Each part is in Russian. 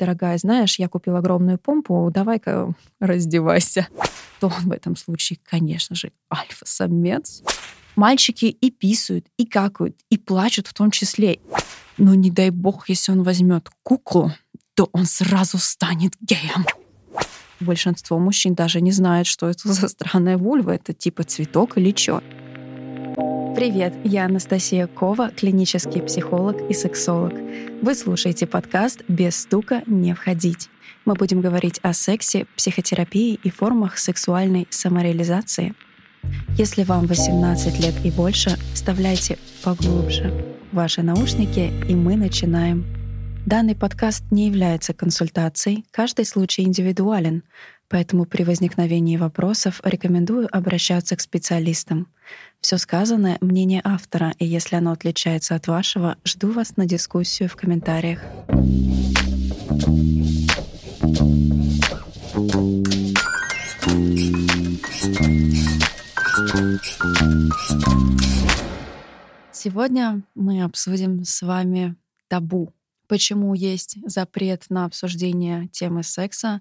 дорогая, знаешь, я купил огромную помпу, давай-ка раздевайся. То он в этом случае, конечно же, альфа-самец. Мальчики и писают, и какают, и плачут в том числе. Но не дай бог, если он возьмет куклу, то он сразу станет геем. Большинство мужчин даже не знает, что это за странная вульва. Это типа цветок или чё. Привет, я Анастасия Кова, клинический психолог и сексолог. Вы слушаете подкаст «Без стука не входить». Мы будем говорить о сексе, психотерапии и формах сексуальной самореализации. Если вам 18 лет и больше, вставляйте поглубже ваши наушники, и мы начинаем. Данный подкаст не является консультацией, каждый случай индивидуален, поэтому при возникновении вопросов рекомендую обращаться к специалистам. Все сказанное — мнение автора, и если оно отличается от вашего, жду вас на дискуссию в комментариях. Сегодня мы обсудим с вами табу. Почему есть запрет на обсуждение темы секса,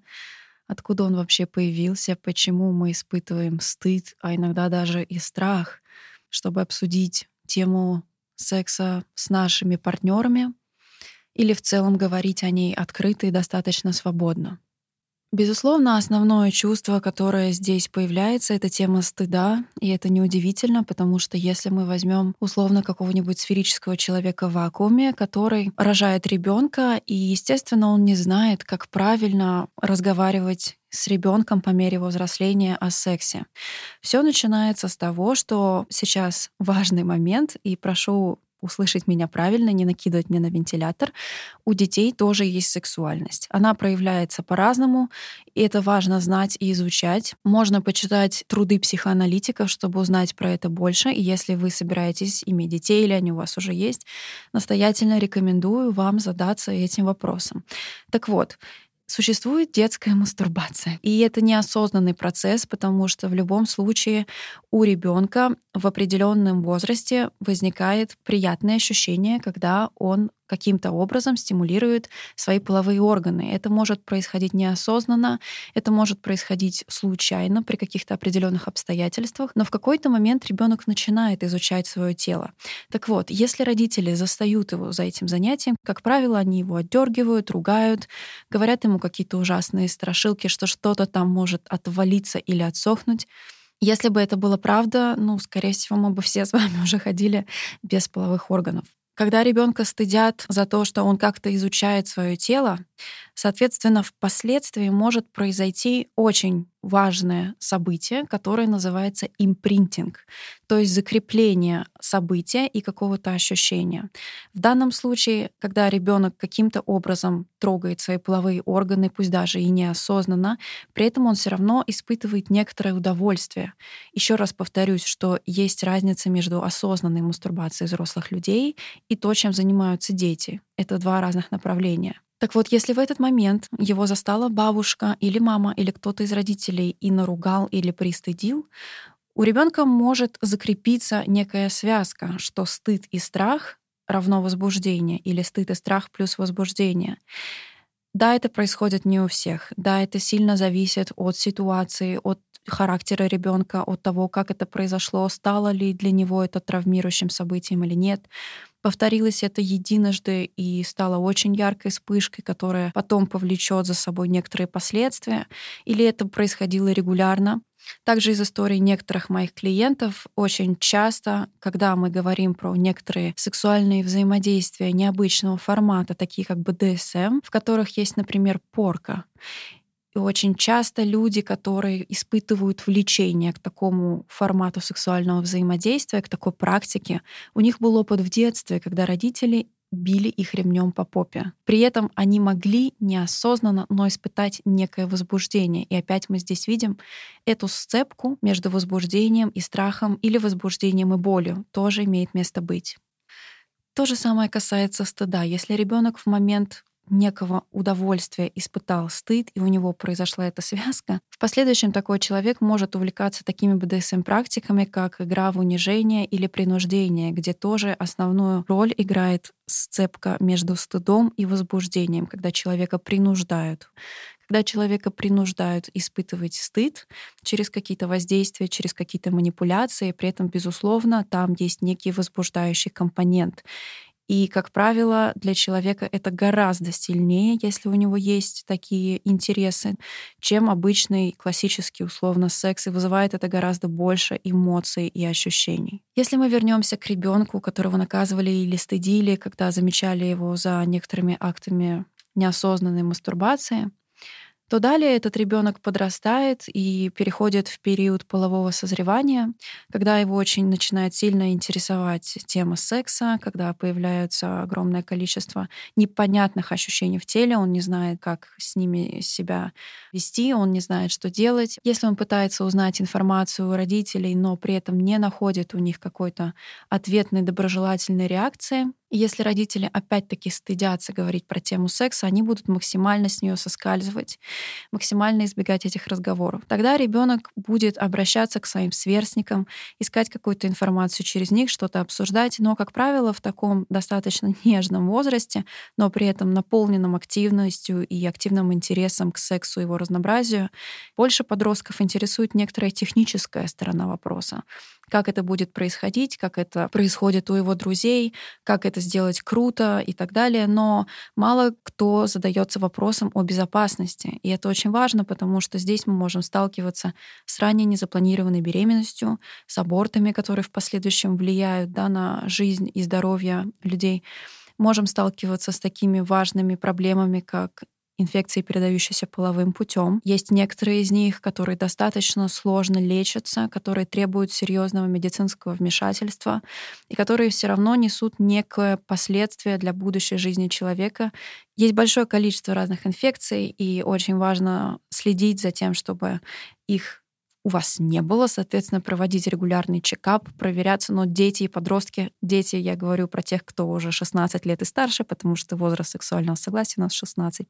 откуда он вообще появился, почему мы испытываем стыд, а иногда даже и страх, чтобы обсудить тему секса с нашими партнерами или в целом говорить о ней открыто и достаточно свободно. Безусловно, основное чувство, которое здесь появляется, это тема стыда, и это неудивительно, потому что если мы возьмем условно какого-нибудь сферического человека в вакууме, который рожает ребенка, и, естественно, он не знает, как правильно разговаривать с ребенком по мере его взросления о сексе. Все начинается с того, что сейчас важный момент, и прошу услышать меня правильно, не накидывать мне на вентилятор. У детей тоже есть сексуальность. Она проявляется по-разному, и это важно знать и изучать. Можно почитать труды психоаналитиков, чтобы узнать про это больше. И если вы собираетесь иметь детей или они у вас уже есть, настоятельно рекомендую вам задаться этим вопросом. Так вот, существует детская мастурбация. И это неосознанный процесс, потому что в любом случае у ребенка в определенном возрасте возникает приятное ощущение, когда он каким-то образом стимулирует свои половые органы. Это может происходить неосознанно, это может происходить случайно при каких-то определенных обстоятельствах, но в какой-то момент ребенок начинает изучать свое тело. Так вот, если родители застают его за этим занятием, как правило, они его отдергивают, ругают, говорят ему какие-то ужасные страшилки, что что-то там может отвалиться или отсохнуть. Если бы это было правда, ну, скорее всего, мы бы все с вами уже ходили без половых органов. Когда ребенка стыдят за то, что он как-то изучает свое тело, соответственно, впоследствии может произойти очень важное событие, которое называется импринтинг, то есть закрепление события и какого-то ощущения. В данном случае, когда ребенок каким-то образом трогает свои половые органы, пусть даже и неосознанно, при этом он все равно испытывает некоторое удовольствие. Еще раз повторюсь, что есть разница между осознанной мастурбацией взрослых людей и то, чем занимаются дети. Это два разных направления. Так вот, если в этот момент его застала бабушка или мама или кто-то из родителей и наругал или пристыдил, у ребенка может закрепиться некая связка, что стыд и страх равно возбуждение или стыд и страх плюс возбуждение. Да, это происходит не у всех. Да, это сильно зависит от ситуации, от характера ребенка, от того, как это произошло, стало ли для него это травмирующим событием или нет. Повторилось это единожды и стало очень яркой вспышкой, которая потом повлечет за собой некоторые последствия, или это происходило регулярно. Также из истории некоторых моих клиентов очень часто, когда мы говорим про некоторые сексуальные взаимодействия необычного формата, такие как БДСМ, в которых есть, например, порка, очень часто люди, которые испытывают влечение к такому формату сексуального взаимодействия, к такой практике, у них был опыт в детстве, когда родители били их ремнем по попе. При этом они могли неосознанно, но испытать некое возбуждение. И опять мы здесь видим эту сцепку между возбуждением и страхом или возбуждением и болью. Тоже имеет место быть. То же самое касается стыда. Если ребенок в момент некого удовольствия испытал стыд, и у него произошла эта связка, в последующем такой человек может увлекаться такими БДСМ-практиками, как игра в унижение или принуждение, где тоже основную роль играет сцепка между стыдом и возбуждением, когда человека принуждают когда человека принуждают испытывать стыд через какие-то воздействия, через какие-то манипуляции, при этом, безусловно, там есть некий возбуждающий компонент. И, как правило, для человека это гораздо сильнее, если у него есть такие интересы, чем обычный классический условно секс, и вызывает это гораздо больше эмоций и ощущений. Если мы вернемся к ребенку, которого наказывали или стыдили, когда замечали его за некоторыми актами неосознанной мастурбации, то далее этот ребенок подрастает и переходит в период полового созревания, когда его очень начинает сильно интересовать тема секса, когда появляется огромное количество непонятных ощущений в теле, он не знает, как с ними себя вести, он не знает, что делать. Если он пытается узнать информацию у родителей, но при этом не находит у них какой-то ответной доброжелательной реакции, и если родители опять-таки стыдятся говорить про тему секса, они будут максимально с нее соскальзывать, максимально избегать этих разговоров. Тогда ребенок будет обращаться к своим сверстникам, искать какую-то информацию через них, что-то обсуждать. Но, как правило, в таком достаточно нежном возрасте, но при этом наполненном активностью и активным интересом к сексу и его разнообразию, больше подростков интересует некоторая техническая сторона вопроса как это будет происходить, как это происходит у его друзей, как это сделать круто и так далее. Но мало кто задается вопросом о безопасности. И это очень важно, потому что здесь мы можем сталкиваться с ранее незапланированной беременностью, с абортами, которые в последующем влияют да, на жизнь и здоровье людей можем сталкиваться с такими важными проблемами, как инфекции, передающиеся половым путем. Есть некоторые из них, которые достаточно сложно лечатся, которые требуют серьезного медицинского вмешательства и которые все равно несут некое последствие для будущей жизни человека. Есть большое количество разных инфекций, и очень важно следить за тем, чтобы их у вас не было, соответственно, проводить регулярный чекап, проверяться. Но дети и подростки, дети, я говорю про тех, кто уже 16 лет и старше, потому что возраст сексуального согласия у нас 16+.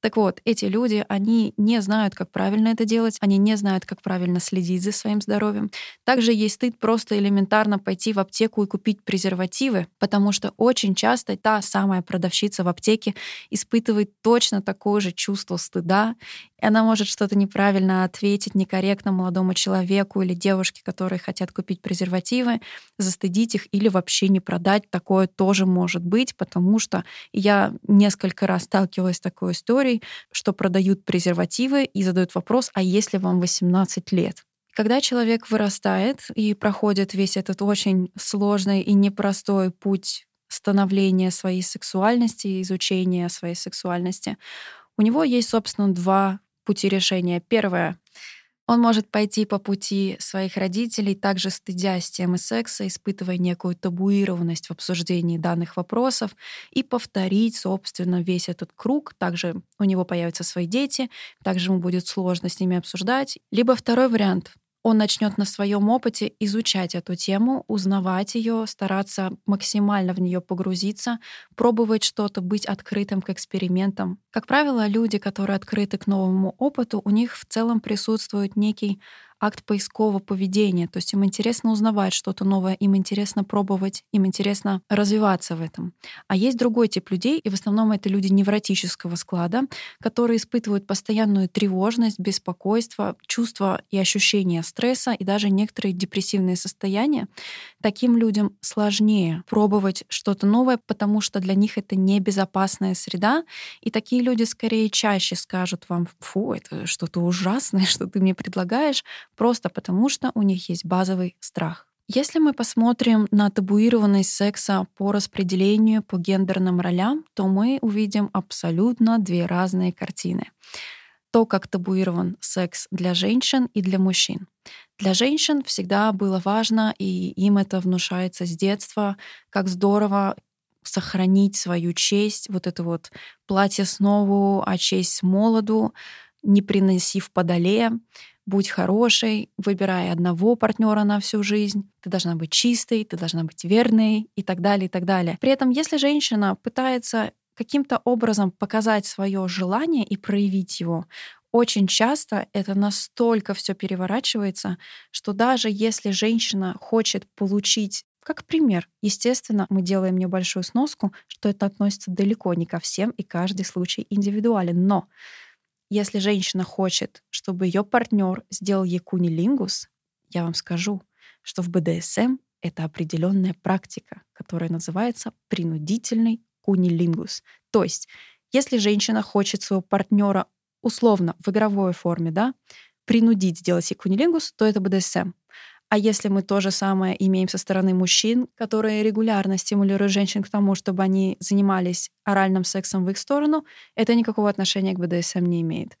Так вот, эти люди, они не знают, как правильно это делать, они не знают, как правильно следить за своим здоровьем. Также есть стыд просто элементарно пойти в аптеку и купить презервативы, потому что очень часто та самая продавщица в аптеке испытывает точно такое же чувство стыда и она может что-то неправильно ответить, некорректно молодому человеку или девушке, которые хотят купить презервативы, застыдить их или вообще не продать. Такое тоже может быть, потому что я несколько раз сталкивалась с такой историей, что продают презервативы и задают вопрос, а если вам 18 лет? Когда человек вырастает и проходит весь этот очень сложный и непростой путь становления своей сексуальности, изучения своей сексуальности, у него есть, собственно, два пути решения. Первое. Он может пойти по пути своих родителей, также стыдясь темы секса, испытывая некую табуированность в обсуждении данных вопросов, и повторить, собственно, весь этот круг. Также у него появятся свои дети, также ему будет сложно с ними обсуждать. Либо второй вариант он начнет на своем опыте изучать эту тему, узнавать ее, стараться максимально в нее погрузиться, пробовать что-то, быть открытым к экспериментам. Как правило, люди, которые открыты к новому опыту, у них в целом присутствует некий акт поискового поведения. То есть им интересно узнавать что-то новое, им интересно пробовать, им интересно развиваться в этом. А есть другой тип людей, и в основном это люди невротического склада, которые испытывают постоянную тревожность, беспокойство, чувство и ощущение стресса и даже некоторые депрессивные состояния. Таким людям сложнее пробовать что-то новое, потому что для них это небезопасная среда, и такие люди скорее чаще скажут вам, фу, это что-то ужасное, что ты мне предлагаешь, просто потому что у них есть базовый страх. Если мы посмотрим на табуированность секса по распределению по гендерным ролям, то мы увидим абсолютно две разные картины. То, как табуирован секс для женщин и для мужчин. Для женщин всегда было важно, и им это внушается с детства, как здорово сохранить свою честь, вот это вот платье снова, а честь молоду, не приносив подоле будь хорошей, выбирай одного партнера на всю жизнь, ты должна быть чистой, ты должна быть верной и так далее, и так далее. При этом, если женщина пытается каким-то образом показать свое желание и проявить его, очень часто это настолько все переворачивается, что даже если женщина хочет получить как пример, естественно, мы делаем небольшую сноску, что это относится далеко не ко всем, и каждый случай индивидуален. Но если женщина хочет, чтобы ее партнер сделал ей кунилингус, я вам скажу, что в БДСМ это определенная практика, которая называется принудительный кунилингус. То есть, если женщина хочет своего партнера условно в игровой форме, да, принудить сделать ей кунилингус, то это БДСМ. А если мы то же самое имеем со стороны мужчин, которые регулярно стимулируют женщин к тому, чтобы они занимались оральным сексом в их сторону, это никакого отношения к БДСМ не имеет.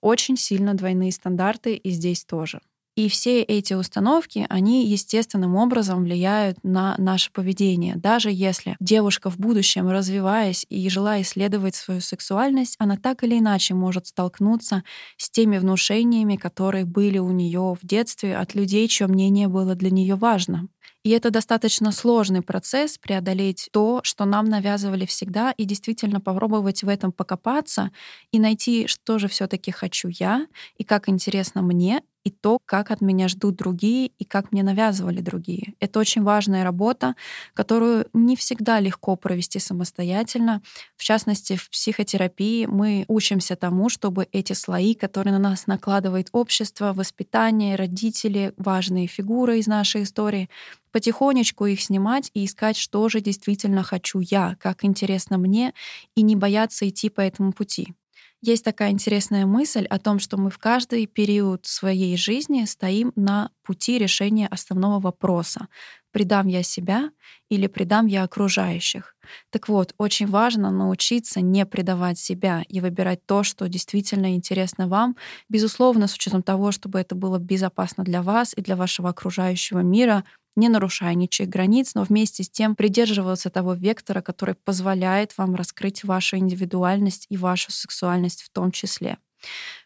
Очень сильно двойные стандарты и здесь тоже. И все эти установки, они естественным образом влияют на наше поведение. Даже если девушка в будущем, развиваясь и желая исследовать свою сексуальность, она так или иначе может столкнуться с теми внушениями, которые были у нее в детстве от людей, чье мнение было для нее важно. И это достаточно сложный процесс преодолеть то, что нам навязывали всегда, и действительно попробовать в этом покопаться и найти, что же все-таки хочу я, и как интересно мне, и то, как от меня ждут другие и как мне навязывали другие. Это очень важная работа, которую не всегда легко провести самостоятельно. В частности, в психотерапии мы учимся тому, чтобы эти слои, которые на нас накладывает общество, воспитание, родители, важные фигуры из нашей истории, потихонечку их снимать и искать, что же действительно хочу я, как интересно мне, и не бояться идти по этому пути. Есть такая интересная мысль о том, что мы в каждый период своей жизни стоим на пути решения основного вопроса. Предам я себя или предам я окружающих? Так вот, очень важно научиться не предавать себя и выбирать то, что действительно интересно вам, безусловно, с учетом того, чтобы это было безопасно для вас и для вашего окружающего мира, не нарушая ничьих границ, но вместе с тем придерживаться того вектора, который позволяет вам раскрыть вашу индивидуальность и вашу сексуальность в том числе.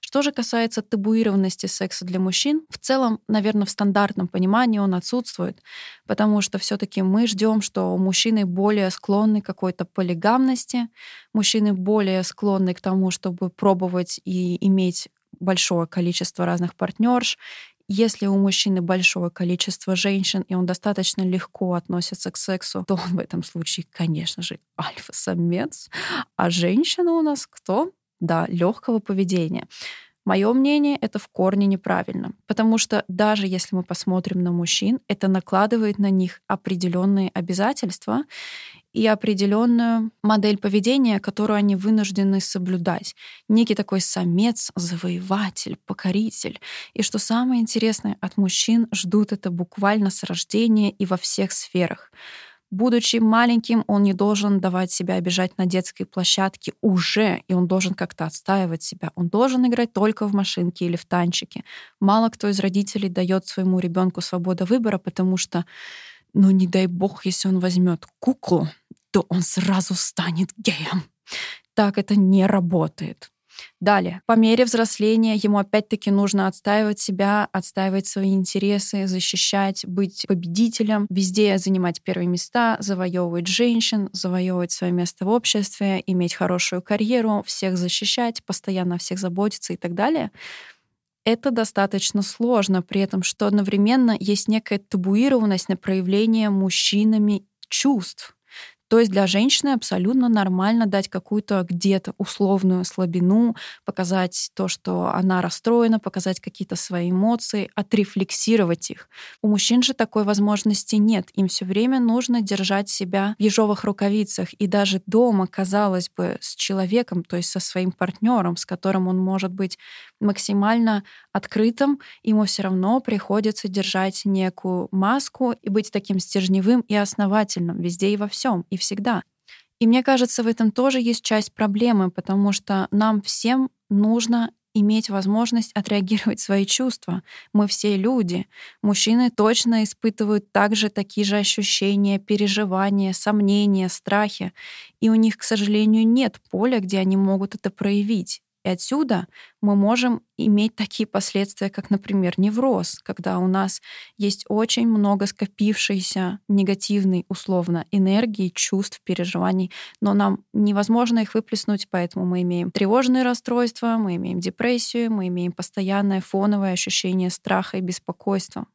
Что же касается табуированности секса для мужчин, в целом, наверное, в стандартном понимании он отсутствует, потому что все таки мы ждем, что мужчины более склонны к какой-то полигамности, мужчины более склонны к тому, чтобы пробовать и иметь большое количество разных партнерш, если у мужчины большое количество женщин, и он достаточно легко относится к сексу, то он в этом случае, конечно же, альфа-самец. А женщина у нас кто? Да, легкого поведения. Мое мнение, это в корне неправильно, потому что даже если мы посмотрим на мужчин, это накладывает на них определенные обязательства, и определенную модель поведения, которую они вынуждены соблюдать. Некий такой самец, завоеватель, покоритель. И что самое интересное, от мужчин ждут это буквально с рождения и во всех сферах. Будучи маленьким, он не должен давать себя обижать на детской площадке уже, и он должен как-то отстаивать себя. Он должен играть только в машинке или в танчике. Мало кто из родителей дает своему ребенку свободу выбора, потому что ну не дай бог, если он возьмет куклу, то он сразу станет геем. Так это не работает. Далее, по мере взросления ему опять-таки нужно отстаивать себя, отстаивать свои интересы, защищать, быть победителем, везде занимать первые места, завоевывать женщин, завоевывать свое место в обществе, иметь хорошую карьеру, всех защищать, постоянно о всех заботиться и так далее это достаточно сложно, при этом, что одновременно есть некая табуированность на проявление мужчинами чувств. То есть для женщины абсолютно нормально дать какую-то где-то условную слабину, показать то, что она расстроена, показать какие-то свои эмоции, отрефлексировать их. У мужчин же такой возможности нет. Им все время нужно держать себя в ежовых рукавицах. И даже дома, казалось бы, с человеком, то есть со своим партнером, с которым он может быть максимально открытым, ему все равно приходится держать некую маску и быть таким стержневым и основательным везде и во всем, и всегда. И мне кажется, в этом тоже есть часть проблемы, потому что нам всем нужно иметь возможность отреагировать свои чувства. Мы все люди. Мужчины точно испытывают также такие же ощущения, переживания, сомнения, страхи. И у них, к сожалению, нет поля, где они могут это проявить. И отсюда мы можем иметь такие последствия, как, например, невроз, когда у нас есть очень много скопившейся негативной, условно, энергии, чувств, переживаний, но нам невозможно их выплеснуть, поэтому мы имеем тревожные расстройства, мы имеем депрессию, мы имеем постоянное фоновое ощущение страха и беспокойства.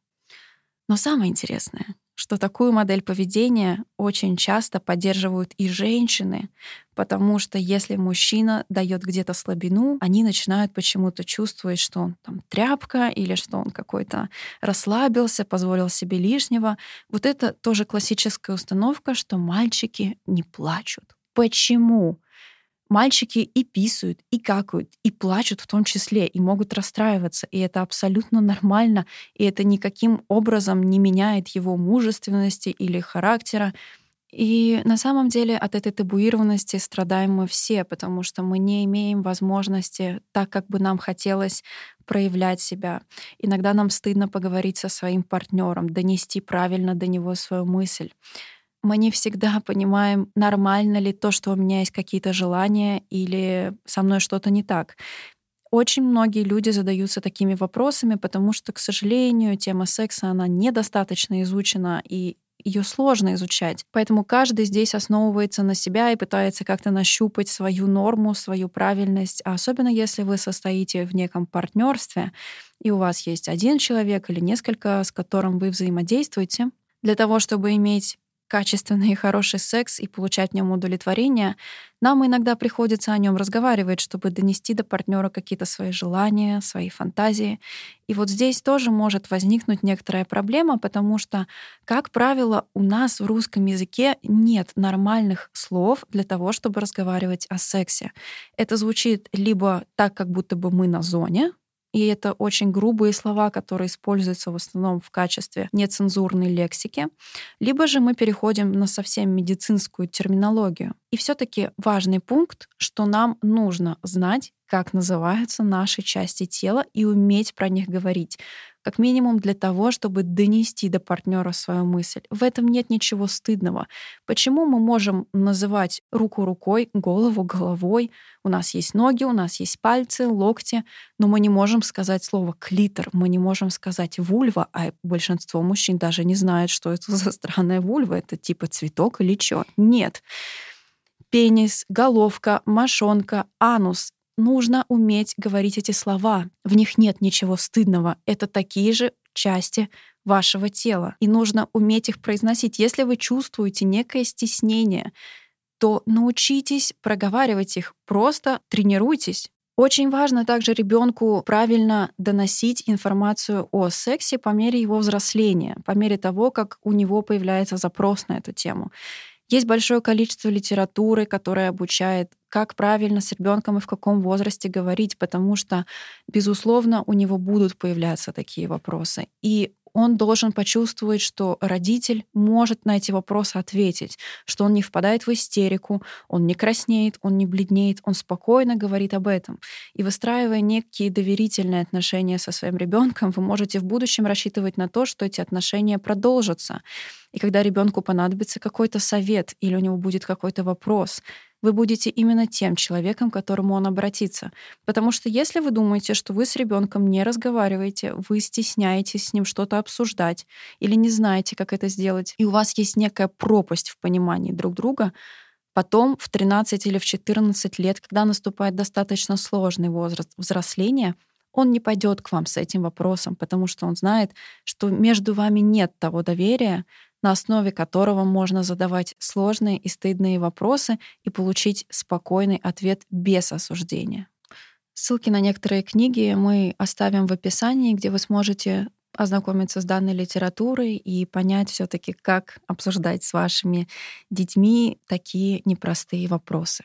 Но самое интересное, что такую модель поведения очень часто поддерживают и женщины, потому что если мужчина дает где-то слабину, они начинают почему-то чувствовать, что он там тряпка или что он какой-то расслабился, позволил себе лишнего. Вот это тоже классическая установка, что мальчики не плачут. Почему? Мальчики и писают, и какают, и плачут в том числе, и могут расстраиваться. И это абсолютно нормально, и это никаким образом не меняет его мужественности или характера. И на самом деле от этой табуированности страдаем мы все, потому что мы не имеем возможности так, как бы нам хотелось проявлять себя. Иногда нам стыдно поговорить со своим партнером, донести правильно до него свою мысль мы не всегда понимаем, нормально ли то, что у меня есть какие-то желания или со мной что-то не так. Очень многие люди задаются такими вопросами, потому что, к сожалению, тема секса, она недостаточно изучена, и ее сложно изучать. Поэтому каждый здесь основывается на себя и пытается как-то нащупать свою норму, свою правильность. А особенно если вы состоите в неком партнерстве, и у вас есть один человек или несколько, с которым вы взаимодействуете, для того, чтобы иметь качественный и хороший секс и получать в нем удовлетворение, нам иногда приходится о нем разговаривать, чтобы донести до партнера какие-то свои желания, свои фантазии. И вот здесь тоже может возникнуть некоторая проблема, потому что, как правило, у нас в русском языке нет нормальных слов для того, чтобы разговаривать о сексе. Это звучит либо так, как будто бы мы на зоне, и это очень грубые слова, которые используются в основном в качестве нецензурной лексики, либо же мы переходим на совсем медицинскую терминологию. И все-таки важный пункт, что нам нужно знать, как называются наши части тела и уметь про них говорить как минимум для того, чтобы донести до партнера свою мысль. В этом нет ничего стыдного. Почему мы можем называть руку рукой, голову головой? У нас есть ноги, у нас есть пальцы, локти, но мы не можем сказать слово клитор, мы не можем сказать вульва, а большинство мужчин даже не знает, что это за странная вульва, это типа цветок или что. Нет пенис, головка, мошонка, анус нужно уметь говорить эти слова. В них нет ничего стыдного. Это такие же части вашего тела. И нужно уметь их произносить. Если вы чувствуете некое стеснение, то научитесь проговаривать их, просто тренируйтесь. Очень важно также ребенку правильно доносить информацию о сексе по мере его взросления, по мере того, как у него появляется запрос на эту тему. Есть большое количество литературы, которая обучает, как правильно с ребенком и в каком возрасте говорить, потому что, безусловно, у него будут появляться такие вопросы. И он должен почувствовать, что родитель может на эти вопросы ответить, что он не впадает в истерику, он не краснеет, он не бледнеет, он спокойно говорит об этом. И выстраивая некие доверительные отношения со своим ребенком, вы можете в будущем рассчитывать на то, что эти отношения продолжатся. И когда ребенку понадобится какой-то совет или у него будет какой-то вопрос, вы будете именно тем человеком, к которому он обратится. Потому что если вы думаете, что вы с ребенком не разговариваете, вы стесняетесь с ним что-то обсуждать или не знаете, как это сделать, и у вас есть некая пропасть в понимании друг друга, потом в 13 или в 14 лет, когда наступает достаточно сложный возраст взросления, он не пойдет к вам с этим вопросом, потому что он знает, что между вами нет того доверия, на основе которого можно задавать сложные и стыдные вопросы и получить спокойный ответ без осуждения. Ссылки на некоторые книги мы оставим в описании, где вы сможете ознакомиться с данной литературой и понять все таки как обсуждать с вашими детьми такие непростые вопросы.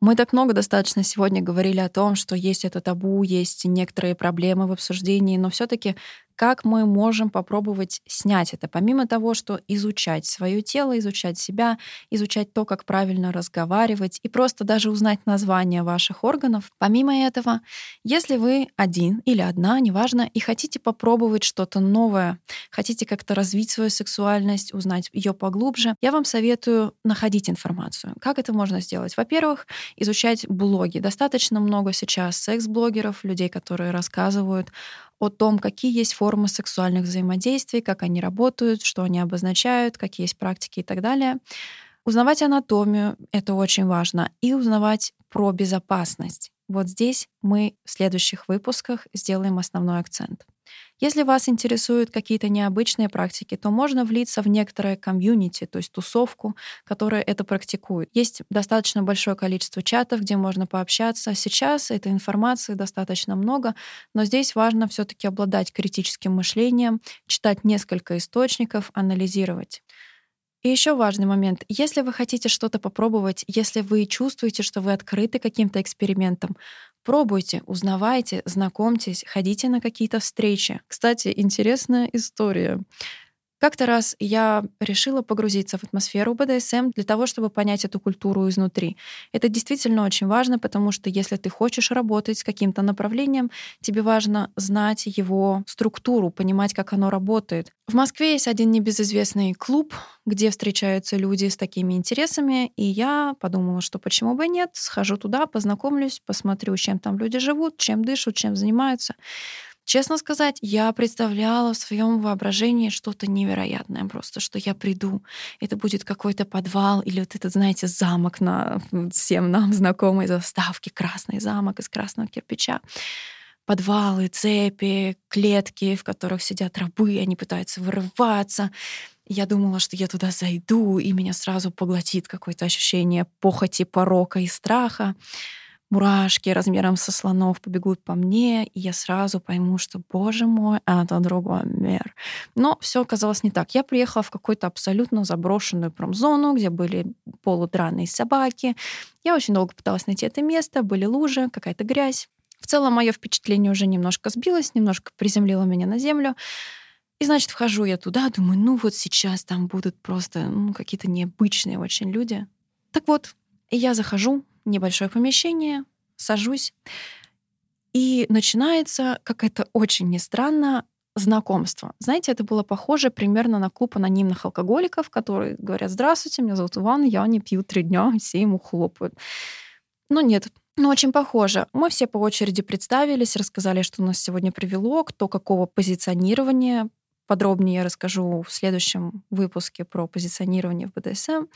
Мы так много достаточно сегодня говорили о том, что есть это табу, есть некоторые проблемы в обсуждении, но все таки как мы можем попробовать снять это, помимо того, что изучать свое тело, изучать себя, изучать то, как правильно разговаривать и просто даже узнать название ваших органов. Помимо этого, если вы один или одна, неважно, и хотите попробовать что-то новое, хотите как-то развить свою сексуальность, узнать ее поглубже, я вам советую находить информацию. Как это можно сделать? Во-первых, изучать блоги. Достаточно много сейчас секс-блогеров, людей, которые рассказывают о том, какие есть формы сексуальных взаимодействий, как они работают, что они обозначают, какие есть практики и так далее. Узнавать анатомию — это очень важно. И узнавать про безопасность. Вот здесь мы в следующих выпусках сделаем основной акцент. Если вас интересуют какие-то необычные практики, то можно влиться в некоторое комьюнити, то есть тусовку, которая это практикует. Есть достаточно большое количество чатов, где можно пообщаться. Сейчас этой информации достаточно много, но здесь важно все таки обладать критическим мышлением, читать несколько источников, анализировать. И еще важный момент. Если вы хотите что-то попробовать, если вы чувствуете, что вы открыты каким-то экспериментам, пробуйте, узнавайте, знакомьтесь, ходите на какие-то встречи. Кстати, интересная история. Как-то раз я решила погрузиться в атмосферу БДСМ для того, чтобы понять эту культуру изнутри. Это действительно очень важно, потому что если ты хочешь работать с каким-то направлением, тебе важно знать его структуру, понимать, как оно работает. В Москве есть один небезызвестный клуб, где встречаются люди с такими интересами, и я подумала, что почему бы нет, схожу туда, познакомлюсь, посмотрю, чем там люди живут, чем дышат, чем занимаются. Честно сказать, я представляла в своем воображении что-то невероятное просто, что я приду, это будет какой-то подвал или вот этот, знаете, замок на всем нам знакомой заставке, красный замок из красного кирпича подвалы, цепи, клетки, в которых сидят рабы, они пытаются вырываться. Я думала, что я туда зайду, и меня сразу поглотит какое-то ощущение похоти, порока и страха мурашки размером со слонов побегут по мне, и я сразу пойму, что, боже мой, это другой мир. Но все оказалось не так. Я приехала в какую-то абсолютно заброшенную промзону, где были полудраные собаки. Я очень долго пыталась найти это место, были лужи, какая-то грязь. В целом мое впечатление уже немножко сбилось, немножко приземлило меня на землю. И, значит, вхожу я туда, думаю, ну вот сейчас там будут просто ну, какие-то необычные очень люди. Так вот, я захожу, небольшое помещение, сажусь, и начинается, как это очень не странно, знакомство. Знаете, это было похоже примерно на клуб анонимных алкоголиков, которые говорят, здравствуйте, меня зовут Иван, я не пью три дня, все ему хлопают. Но нет, ну, очень похоже. Мы все по очереди представились, рассказали, что нас сегодня привело, кто какого позиционирования. Подробнее я расскажу в следующем выпуске про позиционирование в БДСМ.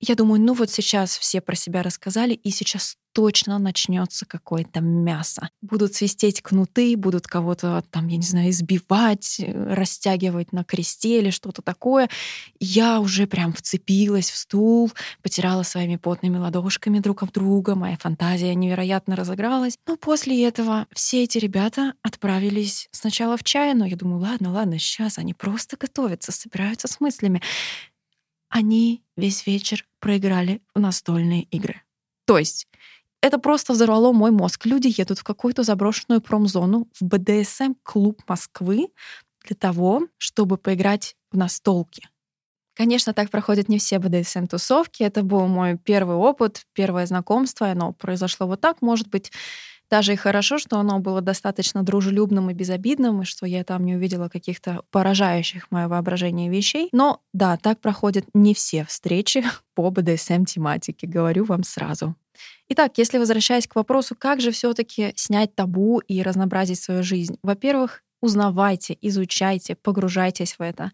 Я думаю, ну вот сейчас все про себя рассказали, и сейчас точно начнется какое-то мясо. Будут свистеть кнуты, будут кого-то там, я не знаю, избивать, э, растягивать на кресте или что-то такое. Я уже прям вцепилась в стул, потирала своими потными ладошками друг об друга, моя фантазия невероятно разыгралась. Но после этого все эти ребята отправились сначала в чай, но я думаю, ладно, ладно, сейчас они просто готовятся, собираются с мыслями они весь вечер проиграли в настольные игры. То есть это просто взорвало мой мозг. Люди едут в какую-то заброшенную промзону, в БДСМ-клуб Москвы для того, чтобы поиграть в настолки. Конечно, так проходят не все БДСМ-тусовки. Это был мой первый опыт, первое знакомство. Оно произошло вот так. Может быть, даже и хорошо, что оно было достаточно дружелюбным и безобидным, и что я там не увидела каких-то поражающих мое воображение вещей. Но да, так проходят не все встречи по БДСМ-тематике, говорю вам сразу. Итак, если возвращаясь к вопросу, как же все таки снять табу и разнообразить свою жизнь? Во-первых, узнавайте, изучайте, погружайтесь в это.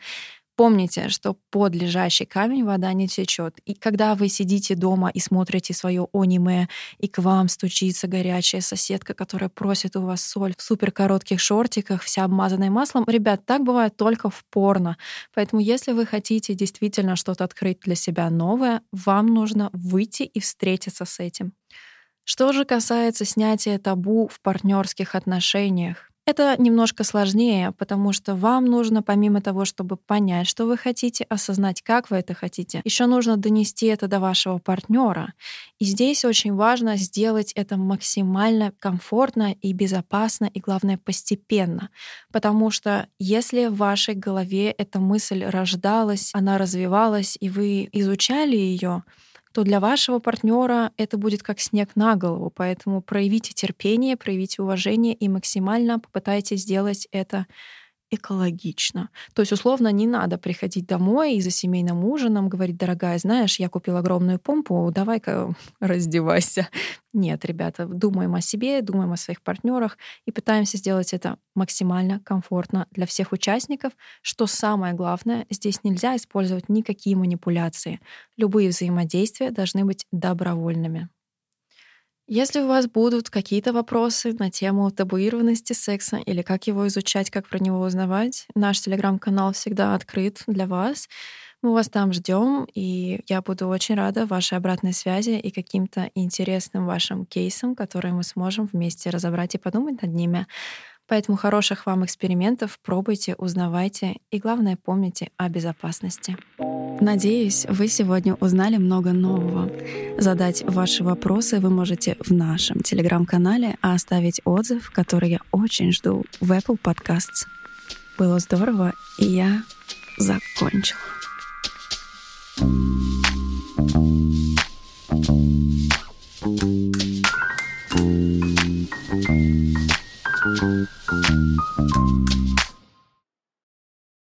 Помните, что под лежащий камень вода не течет. И когда вы сидите дома и смотрите свое аниме, и к вам стучится горячая соседка, которая просит у вас соль в супер коротких шортиках, вся обмазанная маслом, ребят, так бывает только в порно. Поэтому если вы хотите действительно что-то открыть для себя новое, вам нужно выйти и встретиться с этим. Что же касается снятия табу в партнерских отношениях, Это немножко сложнее, потому что вам нужно, помимо того, чтобы понять, что вы хотите, осознать, как вы это хотите, еще нужно донести это до вашего партнера. И здесь очень важно сделать это максимально комфортно и безопасно, и главное, постепенно. Потому что если в вашей голове эта мысль рождалась, она развивалась, и вы изучали ее, то для вашего партнера это будет как снег на голову. Поэтому проявите терпение, проявите уважение и максимально попытайтесь сделать это экологично. То есть, условно, не надо приходить домой и за семейным ужином говорить, дорогая, знаешь, я купил огромную помпу, давай-ка раздевайся. Нет, ребята, думаем о себе, думаем о своих партнерах и пытаемся сделать это максимально комфортно для всех участников. Что самое главное, здесь нельзя использовать никакие манипуляции. Любые взаимодействия должны быть добровольными. Если у вас будут какие-то вопросы на тему табуированности секса или как его изучать, как про него узнавать, наш телеграм-канал всегда открыт для вас. Мы вас там ждем, и я буду очень рада вашей обратной связи и каким-то интересным вашим кейсам, которые мы сможем вместе разобрать и подумать над ними. Поэтому хороших вам экспериментов, пробуйте, узнавайте и, главное, помните о безопасности. Надеюсь, вы сегодня узнали много нового. Задать ваши вопросы вы можете в нашем телеграм-канале, а оставить отзыв, который я очень жду, в Apple Podcasts. Было здорово, и я закончила.